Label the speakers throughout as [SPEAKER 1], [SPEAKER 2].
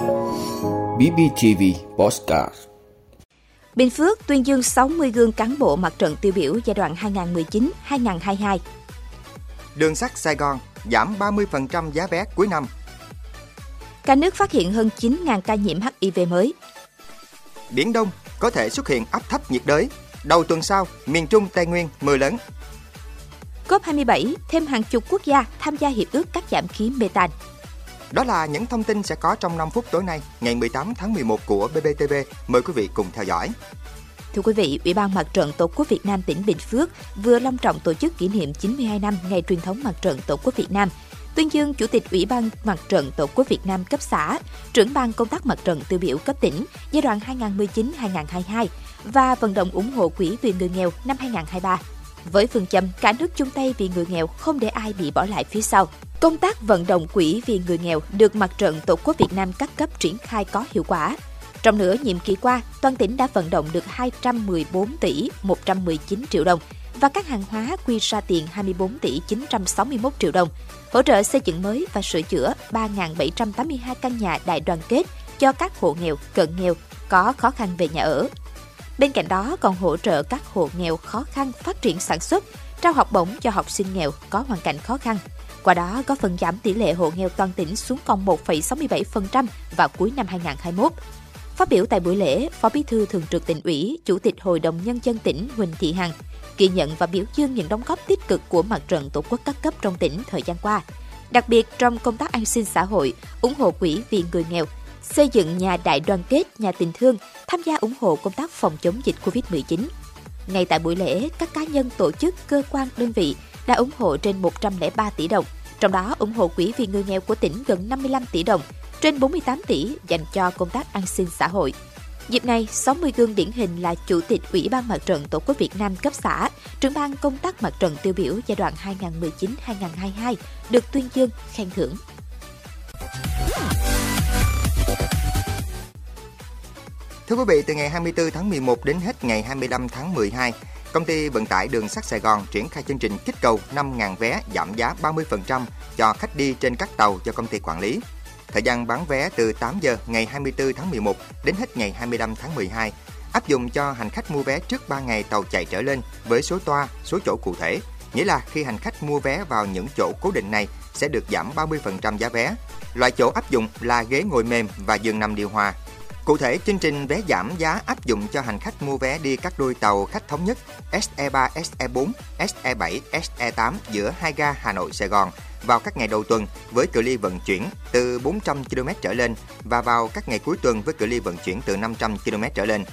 [SPEAKER 1] BBTV Postcard
[SPEAKER 2] Bình Phước tuyên dương 60 gương cán bộ mặt trận tiêu biểu giai đoạn 2019-2022.
[SPEAKER 3] Đường sắt Sài Gòn giảm 30% giá vé cuối năm.
[SPEAKER 2] Cả nước phát hiện hơn 9.000 ca nhiễm HIV mới.
[SPEAKER 3] Biển Đông có thể xuất hiện áp thấp nhiệt đới. Đầu tuần sau, miền Trung Tây Nguyên mưa lớn.
[SPEAKER 2] COP27 thêm hàng chục quốc gia tham gia hiệp ước cắt giảm khí metan.
[SPEAKER 3] Đó là những thông tin sẽ có trong 5 phút tối nay, ngày 18 tháng 11 của BBTV. Mời quý vị cùng theo dõi.
[SPEAKER 2] Thưa quý vị, Ủy ban Mặt trận Tổ quốc Việt Nam tỉnh Bình Phước vừa long trọng tổ chức kỷ niệm 92 năm ngày truyền thống Mặt trận Tổ quốc Việt Nam, tuyên dương Chủ tịch Ủy ban Mặt trận Tổ quốc Việt Nam cấp xã, trưởng ban công tác mặt trận tiêu biểu cấp tỉnh giai đoạn 2019-2022 và vận động ủng hộ quỹ vì người nghèo năm 2023. Với phương châm cả nước chung tay vì người nghèo không để ai bị bỏ lại phía sau. Công tác vận động quỹ vì người nghèo được Mặt trận Tổ quốc Việt Nam các cấp triển khai có hiệu quả. Trong nửa nhiệm kỳ qua, toàn tỉnh đã vận động được 214 tỷ 119 triệu đồng và các hàng hóa quy ra tiền 24 tỷ 961 triệu đồng, hỗ trợ xây dựng mới và sửa chữa 3.782 căn nhà đại đoàn kết cho các hộ nghèo, cận nghèo có khó khăn về nhà ở. Bên cạnh đó còn hỗ trợ các hộ nghèo khó khăn phát triển sản xuất, trao học bổng cho học sinh nghèo có hoàn cảnh khó khăn. Qua đó có phần giảm tỷ lệ hộ nghèo toàn tỉnh xuống còn 1,67% vào cuối năm 2021. Phát biểu tại buổi lễ, Phó Bí thư Thường trực tỉnh ủy, Chủ tịch Hội đồng Nhân dân tỉnh Huỳnh Thị Hằng ghi nhận và biểu dương những đóng góp tích cực của mặt trận tổ quốc các cấp trong tỉnh thời gian qua. Đặc biệt trong công tác an sinh xã hội, ủng hộ quỹ vì người nghèo, xây dựng nhà đại đoàn kết, nhà tình thương, tham gia ủng hộ công tác phòng chống dịch Covid-19. Ngay tại buổi lễ, các cá nhân tổ chức, cơ quan, đơn vị đã ủng hộ trên 103 tỷ đồng, trong đó ủng hộ quỹ vì người nghèo của tỉnh gần 55 tỷ đồng, trên 48 tỷ dành cho công tác an sinh xã hội. Dịp này, 60 gương điển hình là Chủ tịch Ủy ban Mặt trận Tổ quốc Việt Nam cấp xã, trưởng ban công tác mặt trận tiêu biểu giai đoạn 2019-2022 được tuyên dương, khen thưởng.
[SPEAKER 3] Thưa quý vị, từ ngày 24 tháng 11 đến hết ngày 25 tháng 12, Công ty Vận tải Đường sắt Sài Gòn triển khai chương trình kích cầu 5.000 vé giảm giá 30% cho khách đi trên các tàu do công ty quản lý. Thời gian bán vé từ 8 giờ ngày 24 tháng 11 đến hết ngày 25 tháng 12, áp dụng cho hành khách mua vé trước 3 ngày tàu chạy trở lên với số toa, số chỗ cụ thể. Nghĩa là khi hành khách mua vé vào những chỗ cố định này sẽ được giảm 30% giá vé. Loại chỗ áp dụng là ghế ngồi mềm và giường nằm điều hòa. Cụ thể, chương trình vé giảm giá áp dụng cho hành khách mua vé đi các đôi tàu khách thống nhất SE3, SE4, SE7, SE8 giữa hai ga Hà Nội Sài Gòn vào các ngày đầu tuần với cự ly vận chuyển từ 400 km trở lên và vào các ngày cuối tuần với cự ly vận chuyển từ 500 km trở lên.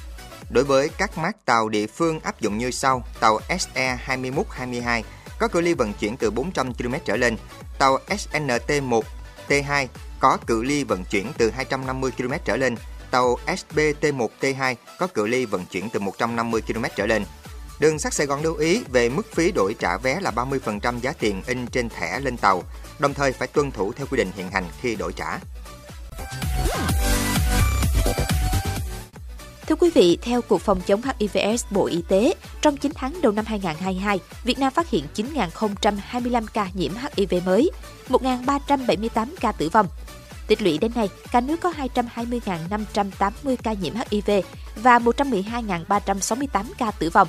[SPEAKER 3] Đối với các mác tàu địa phương áp dụng như sau: tàu SE 2122 có cự ly vận chuyển từ 400 km trở lên, tàu SNT1 T2 có cự ly vận chuyển từ 250 km trở lên, tàu SBT1 T2 có cự ly vận chuyển từ 150 km trở lên. Đường sắt Sài Gòn lưu ý về mức phí đổi trả vé là 30% giá tiền in trên thẻ lên tàu, đồng thời phải tuân thủ theo quy định hiện hành khi đổi trả.
[SPEAKER 2] Thưa quý vị, theo Cục Phòng chống HIVS Bộ Y tế, trong 9 tháng đầu năm 2022, Việt Nam phát hiện 9.025 ca nhiễm HIV mới, 1.378 ca tử vong. Tích lũy đến nay, cả nước có 220.580 ca nhiễm HIV và 112.368 ca tử vong.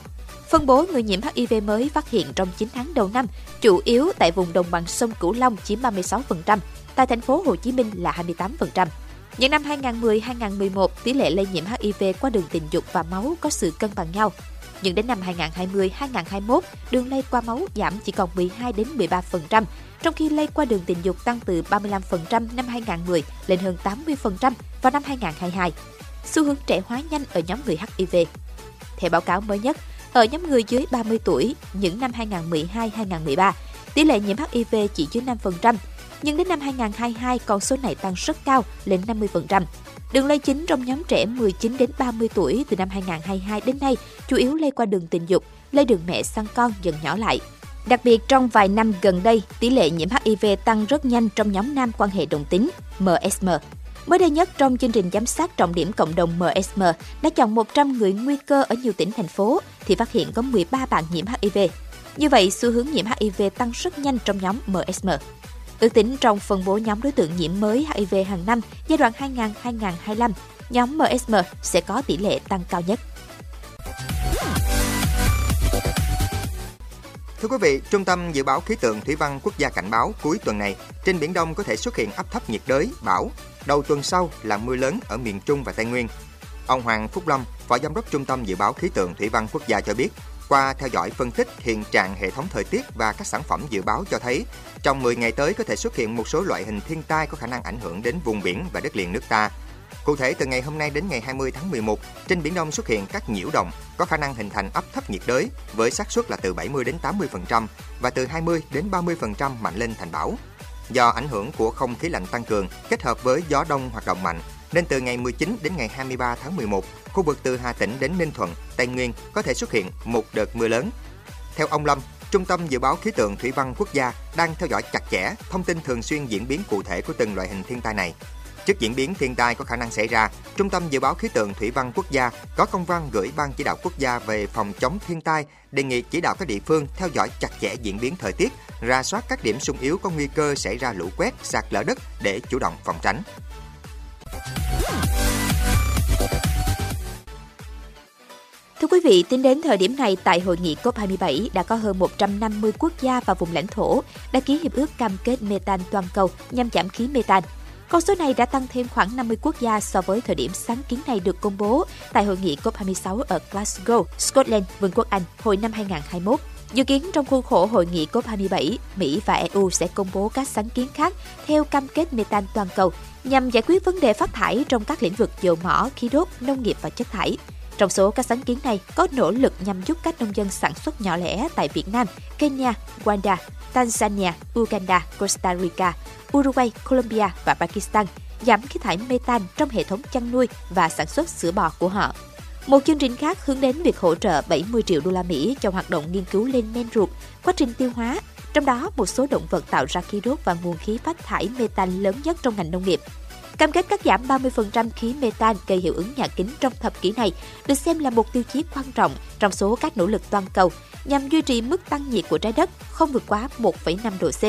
[SPEAKER 2] Phân bố người nhiễm HIV mới phát hiện trong 9 tháng đầu năm, chủ yếu tại vùng đồng bằng sông Cửu Long chiếm 36%, tại thành phố Hồ Chí Minh là 28%. Những năm 2010-2011, tỷ lệ lây nhiễm HIV qua đường tình dục và máu có sự cân bằng nhau. Nhưng đến năm 2020-2021, đường lây qua máu giảm chỉ còn 12 đến 13%, trong khi lây qua đường tình dục tăng từ 35% năm 2010 lên hơn 80% vào năm 2022. Xu hướng trẻ hóa nhanh ở nhóm người HIV. Theo báo cáo mới nhất, ở nhóm người dưới 30 tuổi, những năm 2012-2013, tỷ lệ nhiễm HIV chỉ dưới 5%, nhưng đến năm 2022 con số này tăng rất cao lên 50%. Đường lây chính trong nhóm trẻ 19 đến 30 tuổi từ năm 2022 đến nay chủ yếu lây qua đường tình dục, lây đường mẹ sang con dần nhỏ lại. Đặc biệt trong vài năm gần đây, tỷ lệ nhiễm HIV tăng rất nhanh trong nhóm nam quan hệ đồng tính MSM. Mới đây nhất trong chương trình giám sát trọng điểm cộng đồng MSM đã chọn 100 người nguy cơ ở nhiều tỉnh thành phố thì phát hiện có 13 bạn nhiễm HIV. Như vậy, xu hướng nhiễm HIV tăng rất nhanh trong nhóm MSM. Ước tính trong phân bố nhóm đối tượng nhiễm mới HIV hàng năm giai đoạn 2000-2025, nhóm MSM sẽ có tỷ lệ tăng cao nhất.
[SPEAKER 3] Thưa quý vị, Trung tâm Dự báo Khí tượng Thủy văn Quốc gia cảnh báo cuối tuần này, trên Biển Đông có thể xuất hiện áp thấp nhiệt đới, bão. Đầu tuần sau là mưa lớn ở miền Trung và Tây Nguyên. Ông Hoàng Phúc Lâm, Phó Giám đốc Trung tâm Dự báo Khí tượng Thủy văn Quốc gia cho biết, qua theo dõi phân tích hiện trạng hệ thống thời tiết và các sản phẩm dự báo cho thấy, trong 10 ngày tới có thể xuất hiện một số loại hình thiên tai có khả năng ảnh hưởng đến vùng biển và đất liền nước ta. Cụ thể, từ ngày hôm nay đến ngày 20 tháng 11, trên Biển Đông xuất hiện các nhiễu động có khả năng hình thành áp thấp nhiệt đới với xác suất là từ 70 đến 80% và từ 20 đến 30% mạnh lên thành bão. Do ảnh hưởng của không khí lạnh tăng cường kết hợp với gió đông hoạt động mạnh, nên từ ngày 19 đến ngày 23 tháng 11, khu vực từ Hà Tĩnh đến Ninh Thuận, Tây Nguyên có thể xuất hiện một đợt mưa lớn. Theo ông Lâm, Trung tâm Dự báo Khí tượng Thủy văn Quốc gia đang theo dõi chặt chẽ thông tin thường xuyên diễn biến cụ thể của từng loại hình thiên tai này. Trước diễn biến thiên tai có khả năng xảy ra, Trung tâm Dự báo Khí tượng Thủy văn Quốc gia có công văn gửi Ban chỉ đạo quốc gia về phòng chống thiên tai, đề nghị chỉ đạo các địa phương theo dõi chặt chẽ diễn biến thời tiết, ra soát các điểm sung yếu có nguy cơ xảy ra lũ quét, sạt lở đất để chủ động phòng tránh.
[SPEAKER 2] Quý vị, tính đến thời điểm này tại hội nghị COP27 đã có hơn 150 quốc gia và vùng lãnh thổ đã ký hiệp ước cam kết metan toàn cầu nhằm giảm khí metan. Con số này đã tăng thêm khoảng 50 quốc gia so với thời điểm sáng kiến này được công bố tại hội nghị COP26 ở Glasgow, Scotland, Vương quốc Anh hồi năm 2021. Dự kiến trong khuôn khổ hội nghị COP27, Mỹ và EU sẽ công bố các sáng kiến khác theo cam kết metan toàn cầu nhằm giải quyết vấn đề phát thải trong các lĩnh vực dầu mỏ, khí đốt, nông nghiệp và chất thải. Trong số các sáng kiến này có nỗ lực nhằm giúp các nông dân sản xuất nhỏ lẻ tại Việt Nam, Kenya, Rwanda, Tanzania, Uganda, Costa Rica, Uruguay, Colombia và Pakistan giảm khí thải metan trong hệ thống chăn nuôi và sản xuất sữa bò của họ. Một chương trình khác hướng đến việc hỗ trợ 70 triệu đô la Mỹ cho hoạt động nghiên cứu lên men ruột, quá trình tiêu hóa, trong đó một số động vật tạo ra khí đốt và nguồn khí phát thải metan lớn nhất trong ngành nông nghiệp. Cam kết cắt giảm 30% khí metan gây hiệu ứng nhà kính trong thập kỷ này được xem là một tiêu chí quan trọng trong số các nỗ lực toàn cầu nhằm duy trì mức tăng nhiệt của trái đất không vượt quá 1,5 độ C.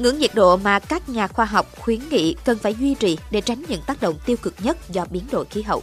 [SPEAKER 2] Ngưỡng nhiệt độ mà các nhà khoa học khuyến nghị cần phải duy trì để tránh những tác động tiêu cực nhất do biến đổi khí hậu.